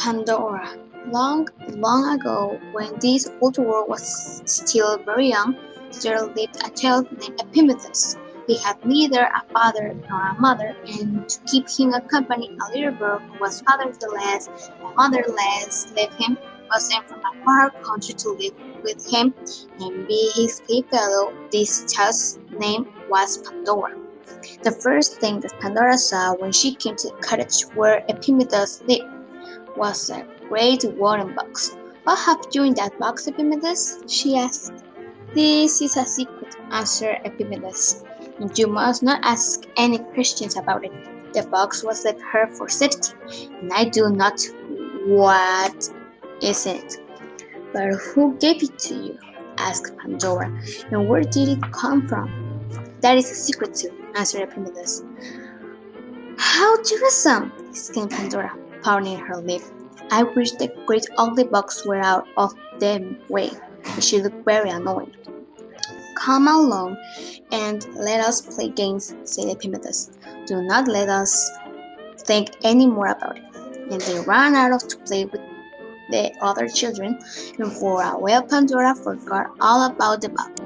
Pandora. Long, long ago, when this old world was still very young, there lived a child named Epimetheus. He had neither a father nor a mother, and to keep him company, a little girl who was fatherless and motherless left him, was sent from a far country to live with him and be his playfellow. This child's name was Pandora. The first thing that Pandora saw when she came to the cottage where Epimetheus lived was a great wooden box. What have you in that box, Epimetheus? she asked. This is a secret, answered Epimetheus. You must not ask any questions about it. The box was left her for safety, and I do not what is it. But who gave it to you? asked Pandora. And where did it come from? That is a secret too, answered Epimetheus. How troublesome! exclaimed Pandora, pouting her lip. I wish the great ugly box were out of the way. She looked very annoyed. Come along and let us play games, said Epimetheus. Do not let us think any more about it. And they ran out to play with the other children, and for a while Pandora forgot all about the box.